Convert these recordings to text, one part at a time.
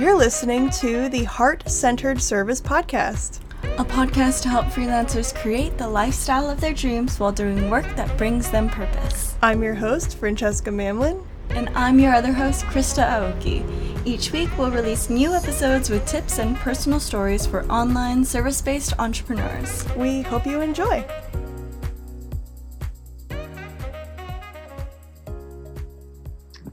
You're listening to the Heart Centered Service Podcast, a podcast to help freelancers create the lifestyle of their dreams while doing work that brings them purpose. I'm your host, Francesca Mamlin. And I'm your other host, Krista Aoki. Each week, we'll release new episodes with tips and personal stories for online service based entrepreneurs. We hope you enjoy.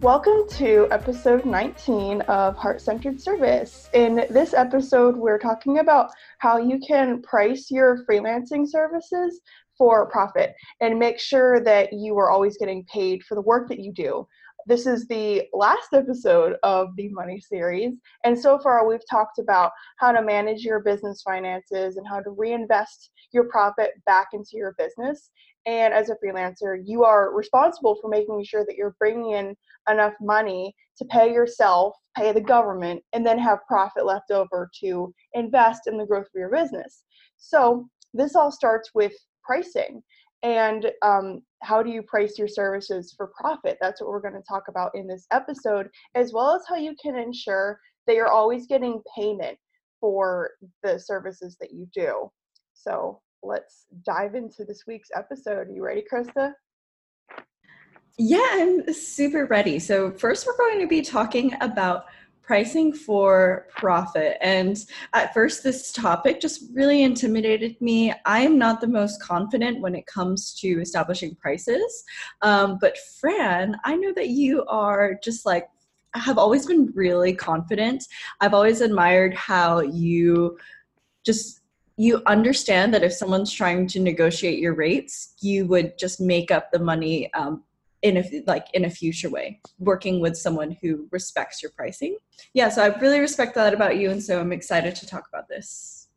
Welcome to episode 19 of Heart Centered Service. In this episode, we're talking about how you can price your freelancing services for profit and make sure that you are always getting paid for the work that you do. This is the last episode of the money series. And so far, we've talked about how to manage your business finances and how to reinvest your profit back into your business and as a freelancer, you are responsible for making sure that you're bringing in enough money to pay yourself, pay the government, and then have profit left over to invest in the growth of your business. So, this all starts with pricing. And um, how do you price your services for profit? That's what we're going to talk about in this episode, as well as how you can ensure that you're always getting payment for the services that you do. So, let's dive into this week's episode. Are you ready, Krista? Yeah, I'm super ready. So, first, we're going to be talking about pricing for profit. And at first, this topic just really intimidated me. I am not the most confident when it comes to establishing prices. Um, but, Fran, I know that you are just like, have always been really confident. I've always admired how you just you understand that if someone's trying to negotiate your rates, you would just make up the money um, in a like in a future way, working with someone who respects your pricing. Yeah, so I really respect that about you, and so I'm excited to talk about this.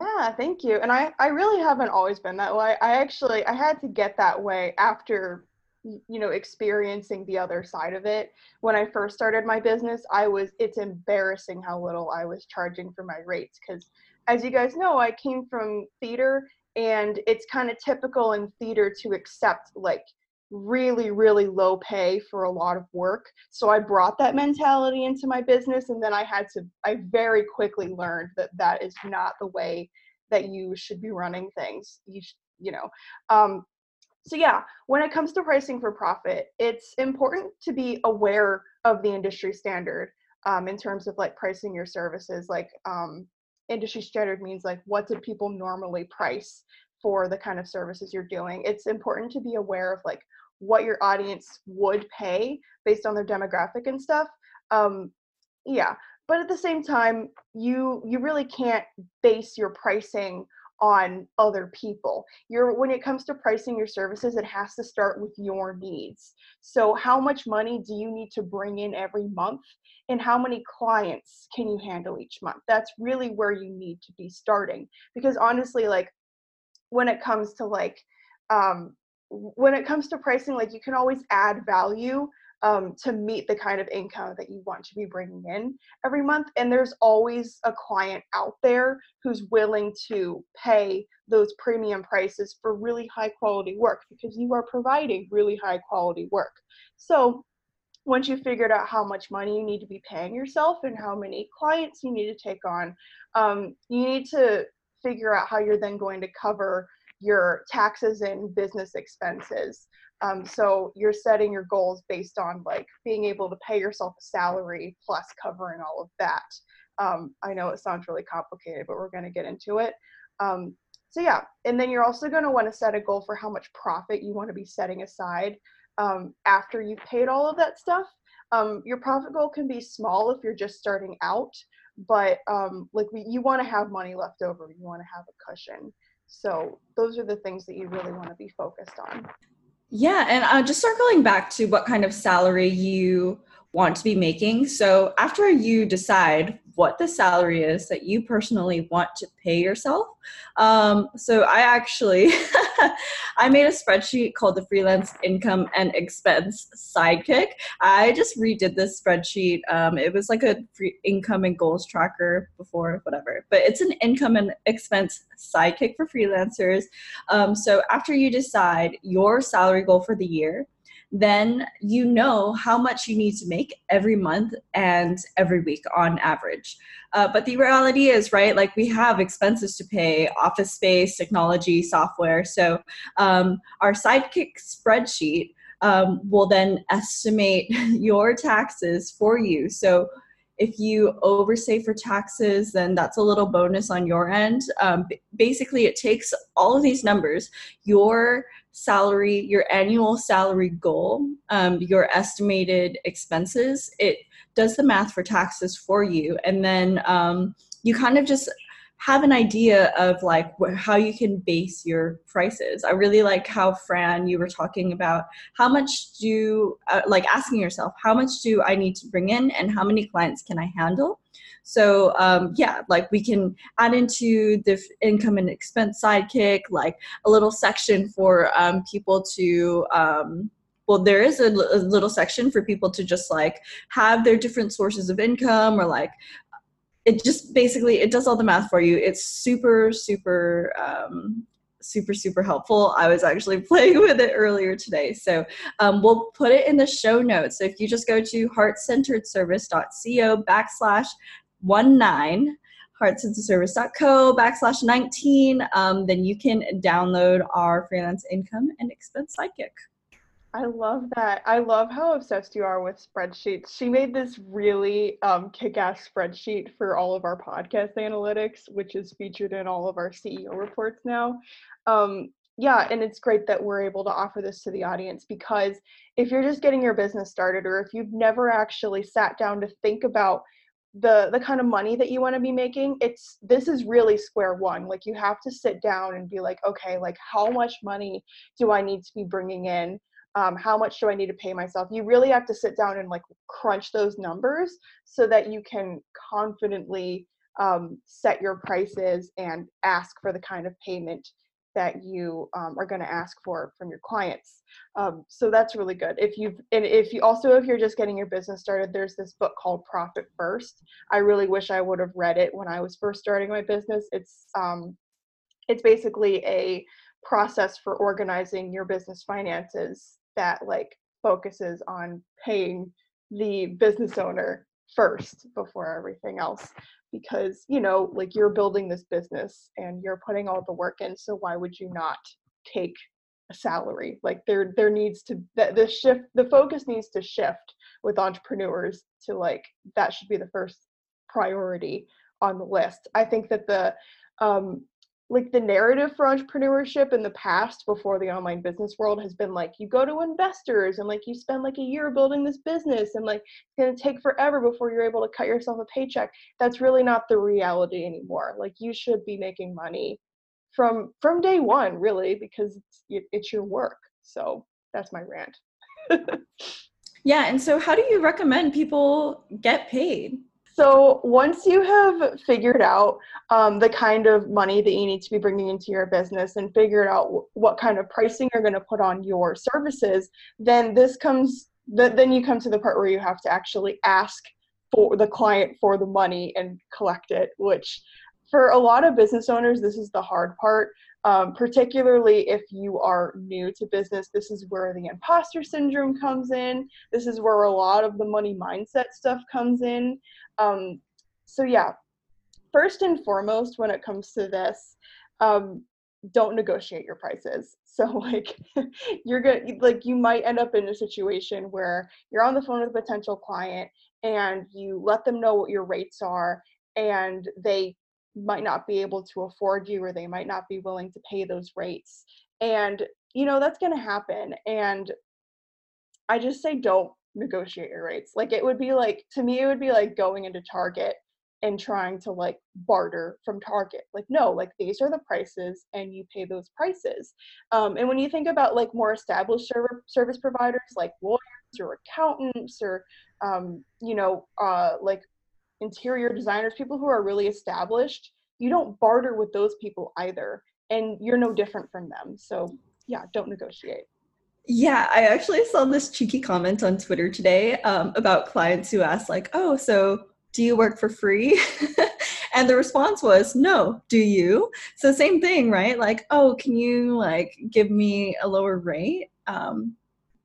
Yeah, thank you. And I I really haven't always been that way. I actually I had to get that way after you know experiencing the other side of it when i first started my business i was it's embarrassing how little i was charging for my rates because as you guys know, I came from theater, and it's kind of typical in theater to accept like really, really low pay for a lot of work. So I brought that mentality into my business, and then I had to, I very quickly learned that that is not the way that you should be running things. You, sh- you know, um, so yeah, when it comes to pricing for profit, it's important to be aware of the industry standard um, in terms of like pricing your services. Like um, industry standard means like what do people normally price for the kind of services you're doing? It's important to be aware of like what your audience would pay based on their demographic and stuff um yeah but at the same time you you really can't base your pricing on other people. You're when it comes to pricing your services, it has to start with your needs. So how much money do you need to bring in every month and how many clients can you handle each month? That's really where you need to be starting because honestly like when it comes to like um when it comes to pricing like you can always add value um, to meet the kind of income that you want to be bringing in every month. And there's always a client out there who's willing to pay those premium prices for really high quality work because you are providing really high quality work. So once you've figured out how much money you need to be paying yourself and how many clients you need to take on, um, you need to figure out how you're then going to cover your taxes and business expenses. Um, so you're setting your goals based on like being able to pay yourself a salary plus covering all of that. Um, I know it sounds really complicated, but we're going to get into it. Um, so yeah, and then you're also going to want to set a goal for how much profit you want to be setting aside um, after you've paid all of that stuff. Um, your profit goal can be small if you're just starting out, but um, like we, you want to have money left over. You want to have a cushion. So those are the things that you really want to be focused on. Yeah, and uh, just circling back to what kind of salary you want to be making. So after you decide what the salary is that you personally want to pay yourself, um, so I actually I made a spreadsheet called the freelance income and expense sidekick. I just redid this spreadsheet. Um, it was like a free income and goals tracker before, whatever. But it's an income and expense sidekick for freelancers. Um, so after you decide your salary goal for the year, then you know how much you need to make every month and every week on average. Uh, but the reality is, right, like we have expenses to pay office space, technology, software. So um, our Sidekick spreadsheet um, will then estimate your taxes for you. So if you oversave for taxes, then that's a little bonus on your end. Um, basically, it takes all of these numbers, your salary, your annual salary goal, um, your estimated expenses, it does the math for taxes for you. And then um, you kind of just have an idea of like wh- how you can base your prices. I really like how Fran you were talking about how much do uh, like asking yourself how much do I need to bring in and how many clients can I handle. So um, yeah, like we can add into the income and expense sidekick like a little section for um, people to. Um, well there is a, a, little section for people to just like have their different sources of income or like it just basically it does all the math for you. It's super super um, super super helpful. I was actually playing with it earlier today. So um, we'll put it in the show notes. So if you just go to heartcenteredservice.co backslash one nine heartcenteredservice.co backslash 19 um, then you can download our freelance income and expense sidekick I love that. I love how obsessed you are with spreadsheets. She made this really um, kick ass spreadsheet for all of our podcast analytics, which is featured in all of our CEO reports now. Um, yeah, and it's great that we're able to offer this to the audience because if you're just getting your business started or if you've never actually sat down to think about the the kind of money that you want to be making it's this is really square one like you have to sit down and be like okay like how much money do i need to be bringing in um, how much do I need to pay myself? You really have to sit down and like crunch those numbers so that you can confidently um, set your prices and ask for the kind of payment that you um, are going to ask for from your clients. Um, so that's really good. If you've and if you also if you're just getting your business started, there's this book called Profit First. I really wish I would have read it when I was first starting my business. It's um, it's basically a process for organizing your business finances that like focuses on paying the business owner first before everything else. Because you know like you're building this business and you're putting all the work in so why would you not take a salary? Like there there needs to that the shift the focus needs to shift with entrepreneurs to like that should be the first priority on the list. I think that the um like the narrative for entrepreneurship in the past before the online business world has been like you go to investors and like you spend like a year building this business and like it's going to take forever before you're able to cut yourself a paycheck. That's really not the reality anymore. Like you should be making money from from day one really because it's, it's your work. So that's my rant. Yeah and so how do you recommend people get paid so once you have figured out um, the kind of money that you need to be bringing into your business and figured out w- what kind of pricing you're going to put on your services, then this comes. Th- then you come to the part where you have to actually ask for the client for the money and collect it, which for a lot of business owners, this is the hard part. Um, particularly if you are new to business, this is where the imposter syndrome comes in. This is where a lot of the money mindset stuff comes in. Um, so yeah, first and foremost, when it comes to this, um, don't negotiate your prices. So like you're good like you might end up in a situation where you're on the phone with a potential client and you let them know what your rates are and they might not be able to afford you or they might not be willing to pay those rates. And you know that's going to happen and I just say don't negotiate your rates. Like it would be like to me it would be like going into Target and trying to like barter from Target. Like no, like these are the prices and you pay those prices. Um, and when you think about like more established service providers like lawyers or accountants or um, you know uh, like interior designers, people who are really established, you don't barter with those people either. And you're no different from them. So yeah, don't negotiate. Yeah, I actually saw this cheeky comment on Twitter today um, about clients who asked, like, oh, so do you work for free? and the response was, no, do you? So, same thing, right? Like, oh, can you like give me a lower rate? Um,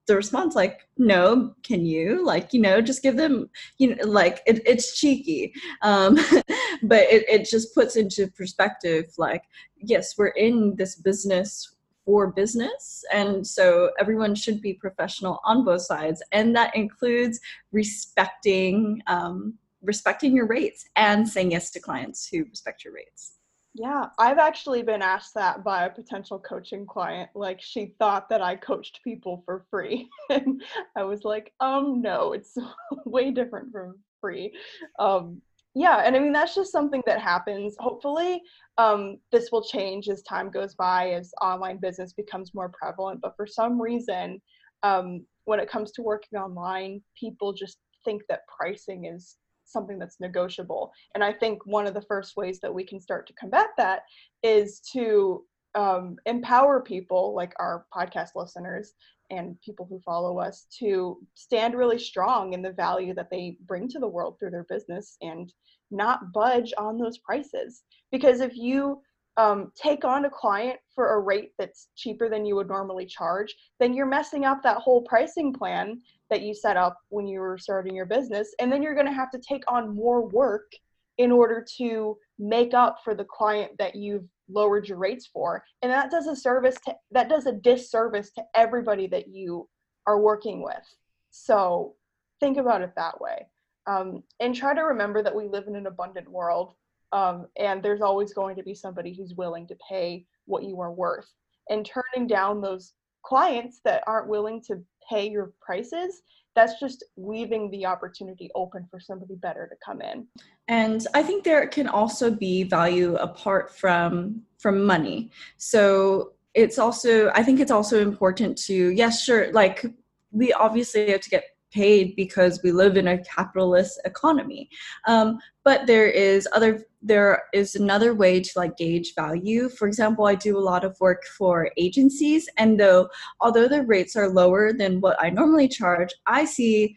the response like no can you? Like you know just give them you know like it, it's cheeky. Um but it, it just puts into perspective like yes we're in this business for business and so everyone should be professional on both sides and that includes respecting um, respecting your rates and saying yes to clients who respect your rates yeah, I've actually been asked that by a potential coaching client. Like she thought that I coached people for free. and I was like, um, no, it's way different from free. Um, yeah, and I mean that's just something that happens. Hopefully, um, this will change as time goes by, as online business becomes more prevalent. But for some reason, um, when it comes to working online, people just think that pricing is something that's negotiable. And I think one of the first ways that we can start to combat that is to um, empower people like our podcast listeners and people who follow us to stand really strong in the value that they bring to the world through their business and not budge on those prices. Because if you um, take on a client for a rate that's cheaper than you would normally charge, then you're messing up that whole pricing plan that you set up when you were starting your business. And then you're going to have to take on more work in order to make up for the client that you've lowered your rates for. And that does a service to that does a disservice to everybody that you are working with. So think about it that way. Um, and try to remember that we live in an abundant world um, and there's always going to be somebody who's willing to pay what you are worth. And turning down those clients that aren't willing to pay your prices that's just leaving the opportunity open for somebody better to come in. And i think there can also be value apart from from money. So it's also i think it's also important to yes sure like we obviously have to get paid because we live in a capitalist economy. Um, but there is other there is another way to like gauge value. For example i do a lot of work for agencies and though although the rates are lower than what i normally charge i see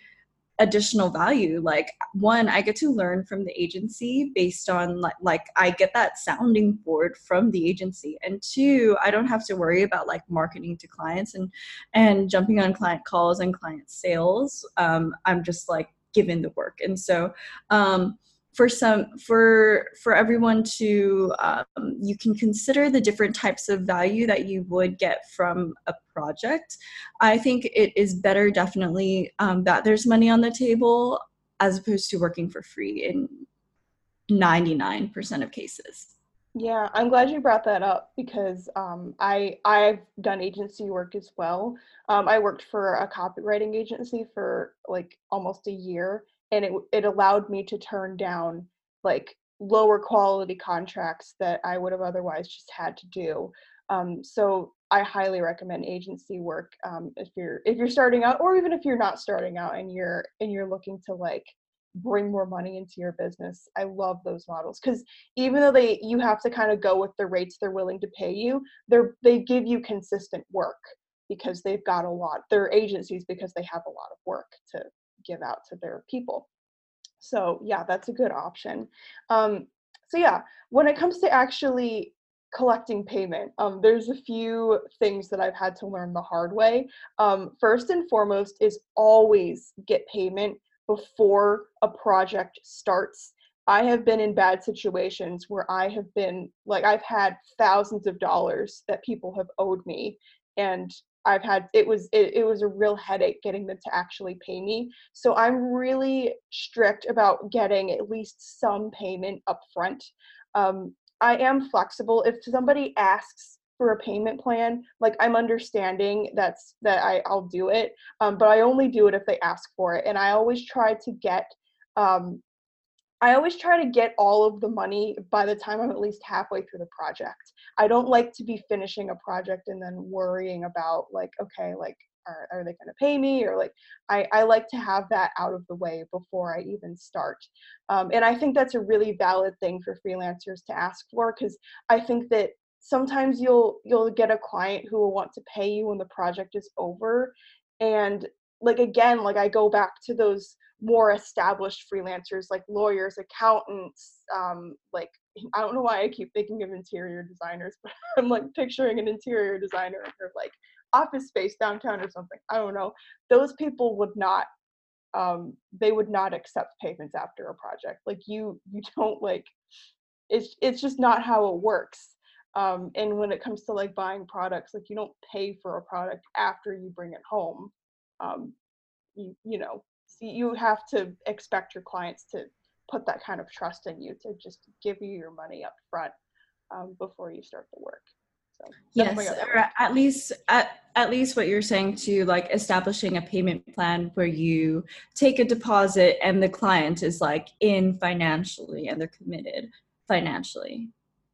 additional value. Like one i get to learn from the agency based on like, like i get that sounding board from the agency. And two i don't have to worry about like marketing to clients and and jumping on client calls and client sales. Um, i'm just like given the work. And so um, for some for for everyone to um, you can consider the different types of value that you would get from a project. I think it is better definitely um, that there's money on the table as opposed to working for free in 99% of cases. Yeah i'm glad you brought that up because um, i i've done agency work as well. Um, i worked for a copywriting agency for like almost a year and it it allowed me to turn down like lower quality contracts that I would have otherwise just had to do. Um, so I highly recommend agency work um, if you're if you're starting out, or even if you're not starting out and you're and you're looking to like bring more money into your business. I love those models because even though they you have to kind of go with the rates they're willing to pay you, they're they give you consistent work because they've got a lot. They're agencies because they have a lot of work to give out to their people. So yeah, that's a good option. Um, so yeah, when it comes to actually collecting payment, um, there's a few things that I've had to learn the hard way. Um, first and foremost is always get payment before a project starts. I have been in bad situations where I have been like I've had thousands of dollars that people have owed me and I've had it was it, it was a real headache getting them to actually pay me. So I'm really strict about getting at least some payment up front. Um, I am flexible. If somebody asks for a payment plan, like I'm understanding that's that I, I'll do it. Um, but I only do it if they ask for it. And I always try to get um, I always try to get all of the money by the time I'm at least halfway through the project. I don't like to be finishing a project and then worrying about like, okay, like are, are they going to pay me or like I, I like to have that out of the way before i even start um, and i think that's a really valid thing for freelancers to ask for because i think that sometimes you'll you'll get a client who will want to pay you when the project is over and like again like i go back to those more established freelancers like lawyers accountants um, like i don't know why i keep thinking of interior designers but i'm like picturing an interior designer and they're like office space downtown or something. I don't know. Those people would not um they would not accept payments after a project. Like you you don't like it's it's just not how it works. Um and when it comes to like buying products, like you don't pay for a product after you bring it home. Um you you know, you have to expect your clients to put that kind of trust in you to just give you your money up front um, before you start the work. So yes, or at least at, at least what you're saying to like establishing a payment plan where you take a deposit and the client is like in financially and they're committed financially.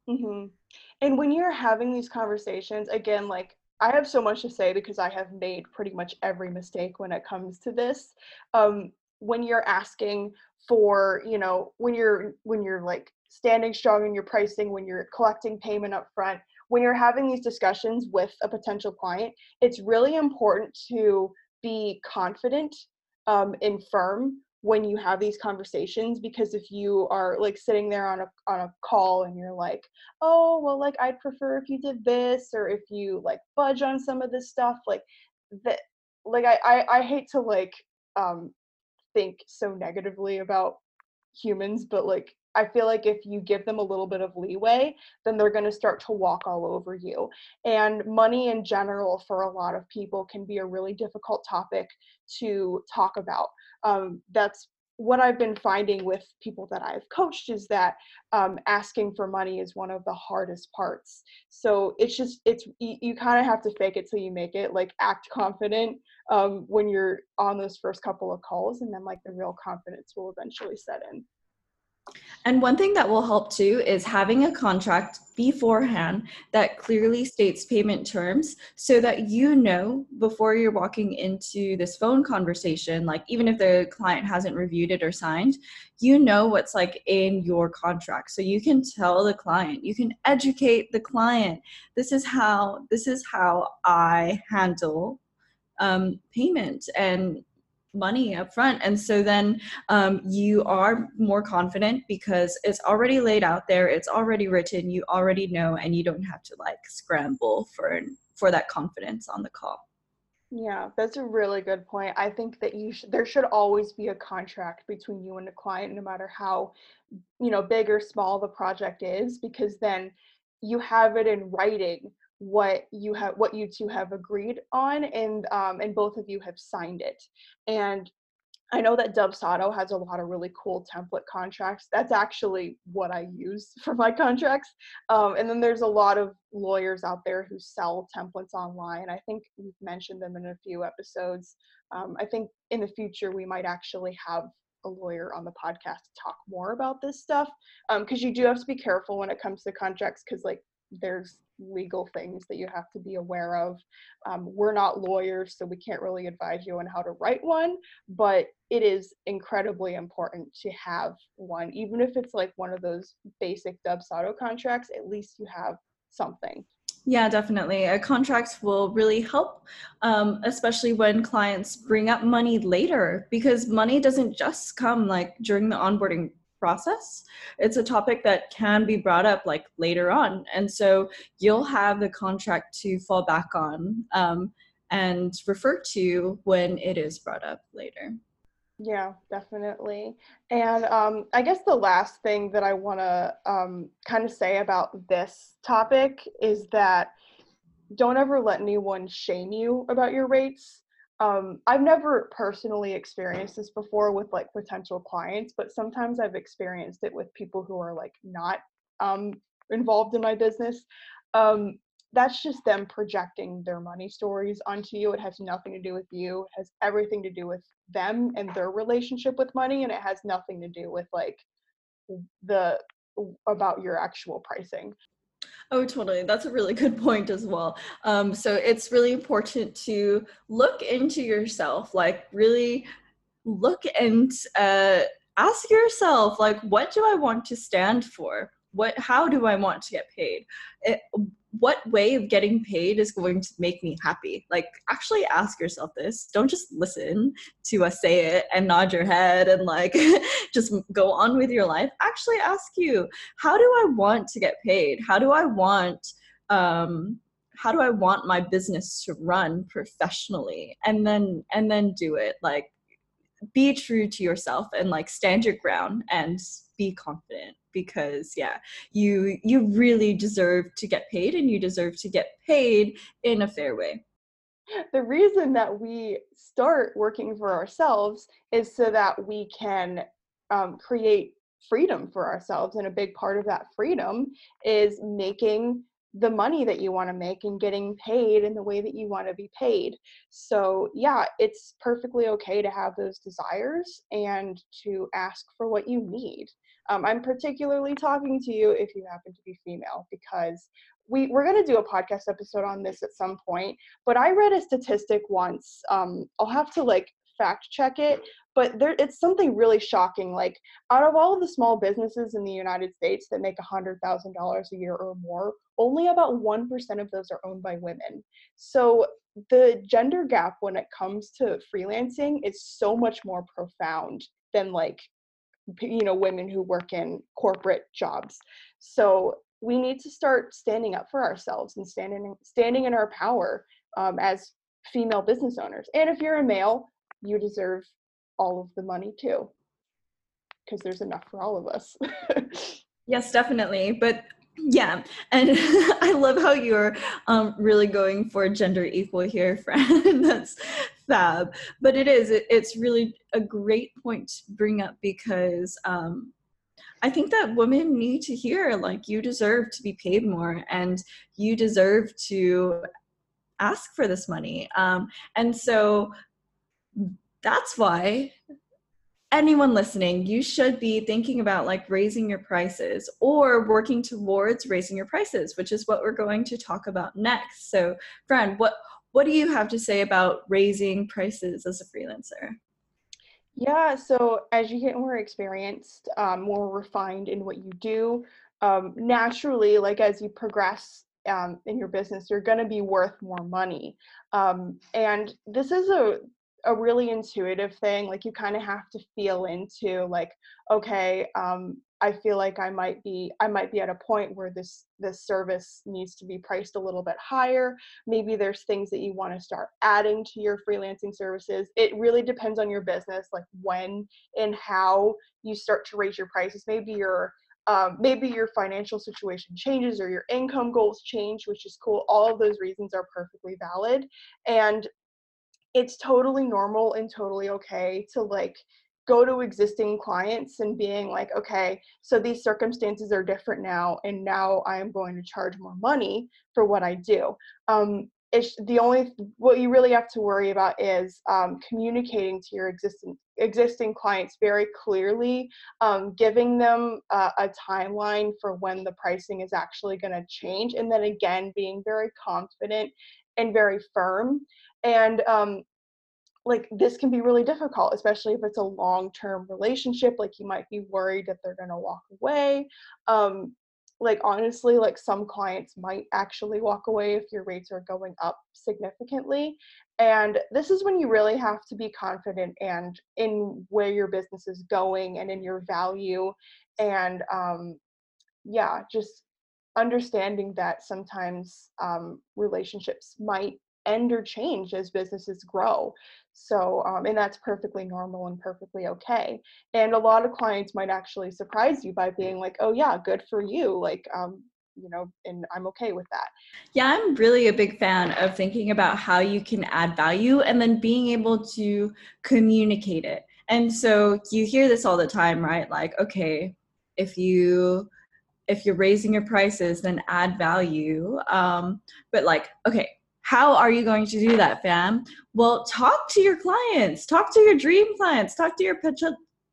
Mm-hmm. And when you're having these conversations, again, like I have so much to say because I have made pretty much every mistake when it comes to this. Um, when you're asking for, you know, when you're when you're like standing strong in your pricing, when you're collecting payment up front, when you're having these discussions with a potential client, it's really important to be confident um, and firm when you have these conversations because if you are like sitting there on a on a call and you're like oh well like i'd prefer if you did this or if you like budge on some of this stuff like that like i i, I hate to like um think so negatively about humans but like I feel like if you give them a little bit of leeway, then they're going to start to walk all over you. And money in general, for a lot of people, can be a really difficult topic to talk about. Um, that's what I've been finding with people that I've coached is that um, asking for money is one of the hardest parts. So it's just it's you, you kind of have to fake it till you make it. Like act confident um, when you're on those first couple of calls, and then like the real confidence will eventually set in. And one thing that will help too is having a contract beforehand that clearly states payment terms so that you know before you're walking into this phone conversation, like even if the client hasn't reviewed it or signed, you know what's like in your contract. So you can tell the client, you can educate the client. This is how this is how I handle um, payment and money up front. And so then um, you are more confident because it's already laid out there it's already written you already know and you don't have to like scramble for for that confidence on the call. Yeah that's a really good point. I think that you should there should always be a contract between you and the client no matter how you know big or small the project is because then you have it in writing what you have what you two have agreed on and um, and both of you have signed it and I know that Dubsado has a lot of really cool template contracts. That's actually what I use for my contracts. Um, and then there's a lot of lawyers out there who sell templates online. I think we've mentioned them in a few episodes. Um, I think in the future we might actually have a lawyer on the podcast to talk more about this stuff because um, you do have to be careful when it comes to contracts because like there's legal things that you have to be aware of. Um, we're not lawyers, so we can't really advise you on how to write one, but it is incredibly important to have one, even if it's like one of those basic Dubsado contracts. At least you have something. Yeah, definitely. A contract will really help, um, especially when clients bring up money later, because money doesn't just come like during the onboarding process. It's a topic that can be brought up like later on. And so you'll have the contract to fall back on um, and refer to when it is brought up later. Yeah, definitely. And um, I guess the last thing that I want to um, kind of say about this topic is that don't ever let anyone shame you about your rates um, I've never personally experienced this before with like potential clients, but sometimes I've experienced it with people who are like not um, involved in my business. Um, that's just them projecting their money stories onto you. It has nothing to do with you. It has everything to do with them and their relationship with money, and it has nothing to do with like the about your actual pricing. Oh, totally. That's a really good point as well. Um, so it's really important to look into yourself, like really look and uh, ask yourself, like, what do I want to stand for? What, how do I want to get paid? It, what way of getting paid is going to make me happy? Like, actually ask yourself this. Don't just listen to us say it and nod your head and like just go on with your life. Actually ask you, how do I want to get paid? How do I want um, how do i want my business to run professionally and then and then do it like be true to yourself and like stand your ground and be confident because yeah you you really deserve to get paid and you deserve to get paid in a fair way. The reason that we start working for ourselves is so that we can um, create freedom for ourselves and a big part of that freedom is making the money that you want to make and getting paid in the way that you want to be paid. So, yeah, it's perfectly okay to have those desires and to ask for what you need. Um, I'm particularly talking to you if you happen to be female because we, we're going to do a podcast episode on this at some point. But I read a statistic once. Um, I'll have to like fact check it, but there it's something really shocking like out of all of the small businesses in the united states that make $100000 a year or more only about 1% of those are owned by women. So the gender gap when it comes to freelancing is so much more profound than like you know women who work in corporate jobs. So we need to start standing up for ourselves and standing standing in our power um, as female business owners. And if you're a male you deserve all of the money too because there's enough for all of us yes definitely but yeah and i love how you're um, really going for gender equal here Fran that's fab but it is it, it's really a great point to bring up because um, I think that women need to hear like you deserve to be paid more and you deserve to ask for this money. Um, and so that's why anyone listening, you should be thinking about like raising your prices or working towards raising your prices, which is what we're going to talk about next. So, Fran, what what do you have to say about raising prices as a freelancer? Yeah, so as you get more experienced, um, more refined in what you do, um, naturally, like as you progress um, in your business, you're going to be worth more money. Um, and this is a a really intuitive thing like you kind of have to feel into like okay um, i feel like i might be i might be at a point where this this service needs to be priced a little bit higher maybe there's things that you want to start adding to your freelancing services it really depends on your business like when and how you start to raise your prices maybe your um, maybe your financial situation changes or your income goals change, which is cool. All of those reasons are perfectly valid. And it's totally normal and totally okay to like go to existing clients and being like, okay, so these circumstances are different now, and now I am going to charge more money for what I do. Um, it's the only what you really have to worry about is um, communicating to your existing existing clients very clearly, um, giving them a timeline for when the pricing is actually going to change, and then again being very confident and very firm and um, like this can be really difficult especially if it's a long-term relationship like you might be worried that they're going to walk away um, like honestly like some clients might actually walk away if your rates are going up significantly and this is when you really have to be confident and in where your business is going and in your value and um, yeah just understanding that sometimes um, relationships might end or change as businesses grow. So, um, and that's perfectly normal and perfectly okay. And a lot of clients might actually surprise you by being like, oh, yeah, good for you. Like, um, you know, and I'm okay with that. Yeah, I'm really a big fan of thinking about how you can add value and then being able to communicate it. And so you hear this all the time, right? Like, okay, if you if you're raising your prices then add value um, but like okay how are you going to do that, fam? Well, talk to your clients, talk to your dream clients, talk to your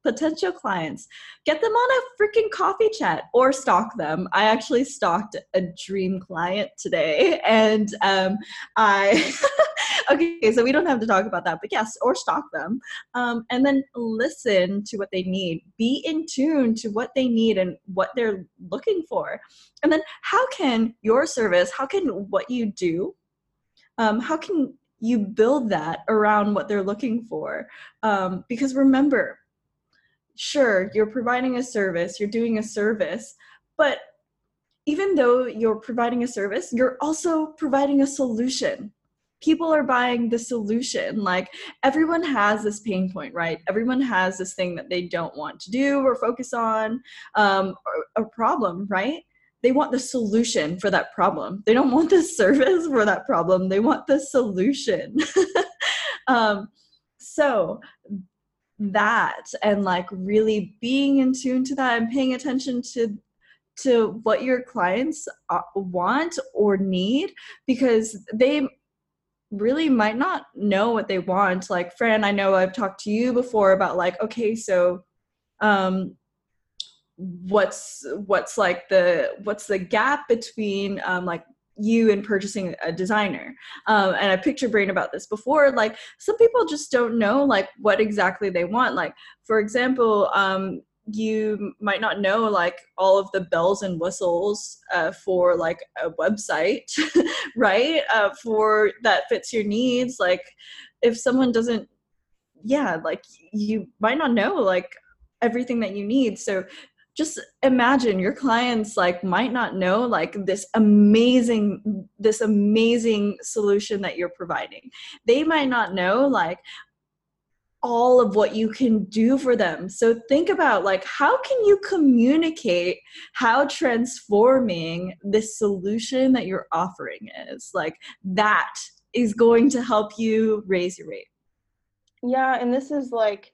potential clients. Get them on a freaking coffee chat or stalk them. I actually stalked a dream client today, and um, I. okay, so we don't have to talk about that, but yes, or stalk them. Um, and then listen to what they need. Be in tune to what they need and what they're looking for. And then, how can your service, how can what you do um, how can you build that around what they're looking for um, because remember sure you're providing a service you're doing a service but even though you're providing a service, you're also providing a solution. People are buying the solution. Like everyone has this pain point, right? Everyone has this thing that they don't want to do or focus on, um, or a problem, right? They want the solution for that problem. They don't want the service for that problem. They want the solution. um, so that and like really being in tune to that and paying attention to to what your clients uh, want or need because they really might not know what they want. Like fran i know i've talked to you before about like okay so um what's what's like the what's the gap between um like you in purchasing a designer. Um, and i your brain about this before like some people just don't know like what exactly they want like for example um, you might not know like all of the bells and whistles uh, for like a website right? Uh, for that fits your needs like if someone doesn't yeah like you might not know like everything that you need. So just imagine your clients like might not know like this amazing this amazing solution that you're providing. They might not know like all of what you can do for them. So think about like how can you communicate how transforming this solution that you're offering is? Like that is going to help you raise your rate. Yeah and this is like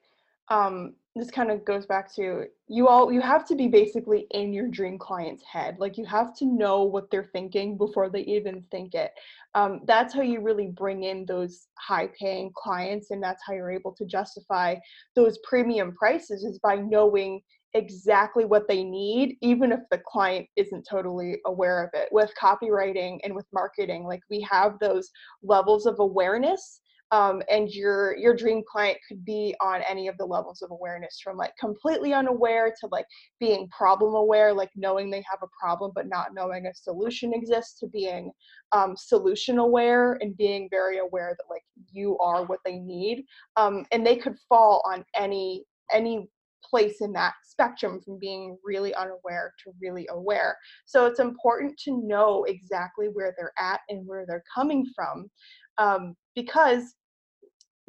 um this kind of goes back to you all you have to be basically in your dream client's head. Like you have to know what they're thinking before they even think it. Um, that's how you really bring in those high paying clients and that's how you're able to justify those premium prices is by knowing exactly what they need even if the client isn't totally aware of it. With copywriting and with marketing like we have those levels of awareness um, and your your dream client could be on any of the levels of awareness from like completely unaware to like being problem aware like knowing they have a problem but not knowing a solution exists to being um, solution aware and being very aware that like you are what they need um, and they could fall on any any place in that spectrum from being really unaware to really aware. So it's important to know exactly where they're at and where they're coming from um, because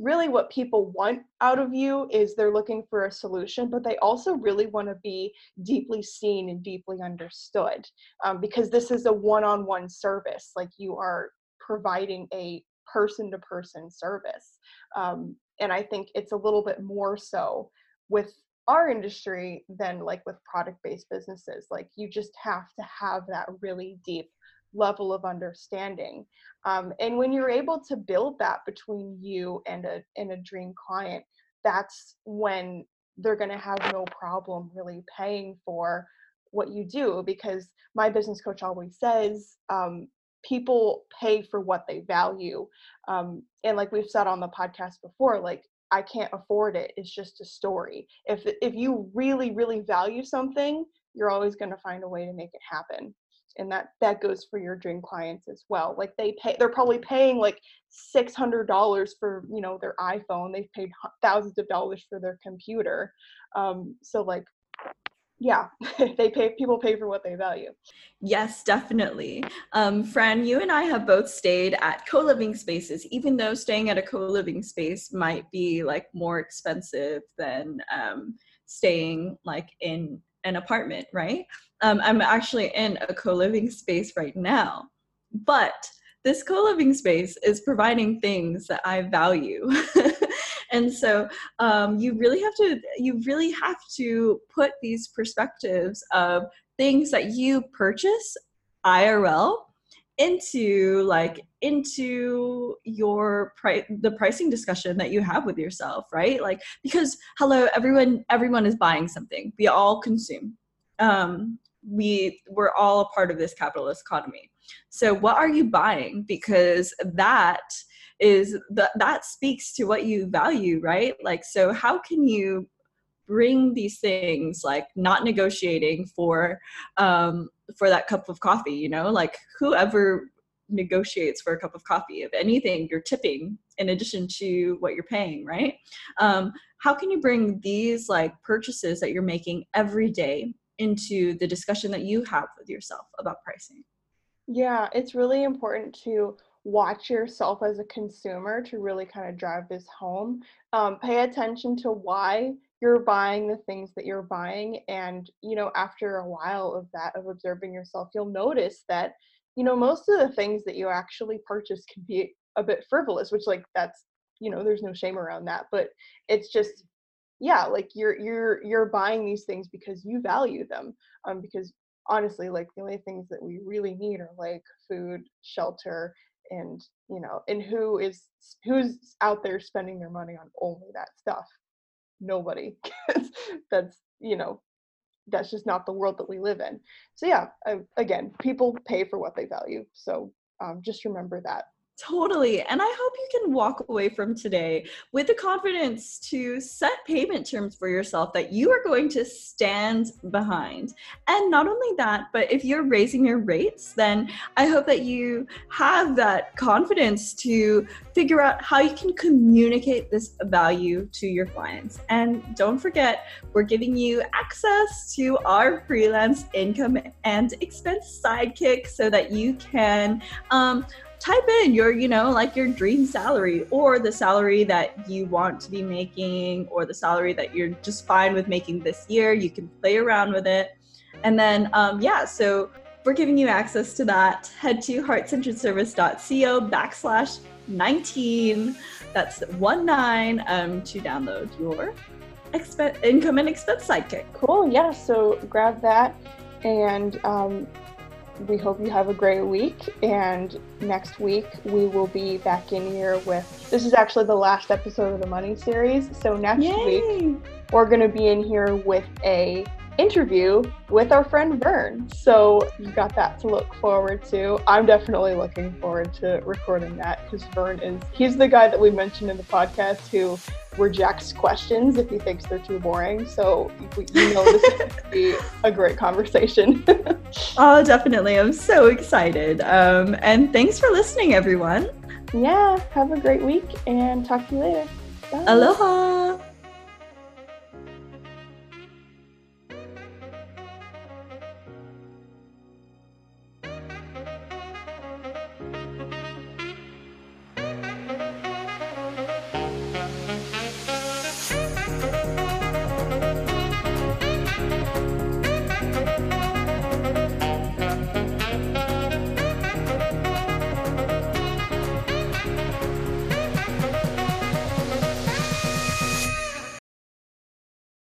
really what people want out of you is they're looking for a solution but they also really want to be deeply seen and deeply understood um, because this is a one-on-one service like you are providing a person-to-person service um, and i think it's a little bit more so with our industry than like with product-based businesses like you just have to have that really deep level of understanding. Um, and when you're able to build that between you and a and a dream client that's when they're going to have no problem really paying for what you do because my business coach always says um, people pay for what they value. Um, and like we've said on the podcast before like i can't afford it it's just a story. If if you really really value something you're always going to find a way to make it happen and that that goes for your dream clients as well like they pay they're probably paying like $600 for you know their iphone they've paid thousands of dollars for their computer um, so like yeah they pay people pay for what they value. Yes definitely. Um, fran you and i have both stayed at co-living spaces even though staying at a co-living space might be like more expensive than um, staying like in an apartment, right? Um, I'm actually in a co living space right now, but this co living space is providing things that I value. and so um, you really have to you really have to put these perspectives of things that you purchase IRL into like into your price the pricing discussion that you have with yourself right? Like because hello everyone everyone is buying something. We all consume. Um we we're all a part of this capitalist economy. So what are you buying? Because that is that that speaks to what you value right? Like so how can you bring these things like not negotiating for um for that cup of coffee you know like whoever negotiates for a cup of coffee if anything you're tipping in addition to what you're paying right um, how can you bring these like purchases that you're making every day into the discussion that you have with yourself about pricing. Yeah, it's really important to watch yourself as a consumer to really kind of drive this home. Um, pay attention to why you're buying the things that you're buying. And, you know, after a while of that, of observing yourself, you'll notice that, you know, most of the things that you actually purchase can be a bit frivolous, which, like, that's, you know, there's no shame around that. But it's just, yeah, like you're you're you're buying these things because you value them. Um, because honestly, like the only things that we really need are like food, shelter, and you know and who is who's out there spending their money on only that stuff nobody that's you know that's just not the world that we live in. So yeah I, again people pay for what they value so um, just remember that Totally. And I hope you can walk away from today with the confidence to set payment terms for yourself that you are going to stand behind. And not only that, but if you're raising your rates, then I hope that you have that confidence to figure out how you can communicate this value to your clients. And don't forget, we're giving you access to our freelance income and expense sidekick so that you can. Um, type in your you know like your dream salary or the salary that you want to be making or the salary that you're just fine with making this year. You can play around with it. And then um, yeah so we're giving you access to that. Head to heartcenteredservice.co backslash 19 that's one nine um, to download your expense income and expense sidekick. Cool. Yeah. So grab that and um, we hope you have a great week. And next week, we will be back in here with this is actually the last episode of the Money series. So next Yay. week, we're going to be in here with a interview with our friend Vern. So you got that to look forward to. I'm definitely looking forward to recording that because Vern is he's the guy that we mentioned in the podcast who rejects questions if he thinks they're too boring. So you know this is going to be a great conversation. oh, definitely. I'm so excited. Um, and thanks for listening, everyone. Yeah, have a great week and talk to you later. Bye. Aloha.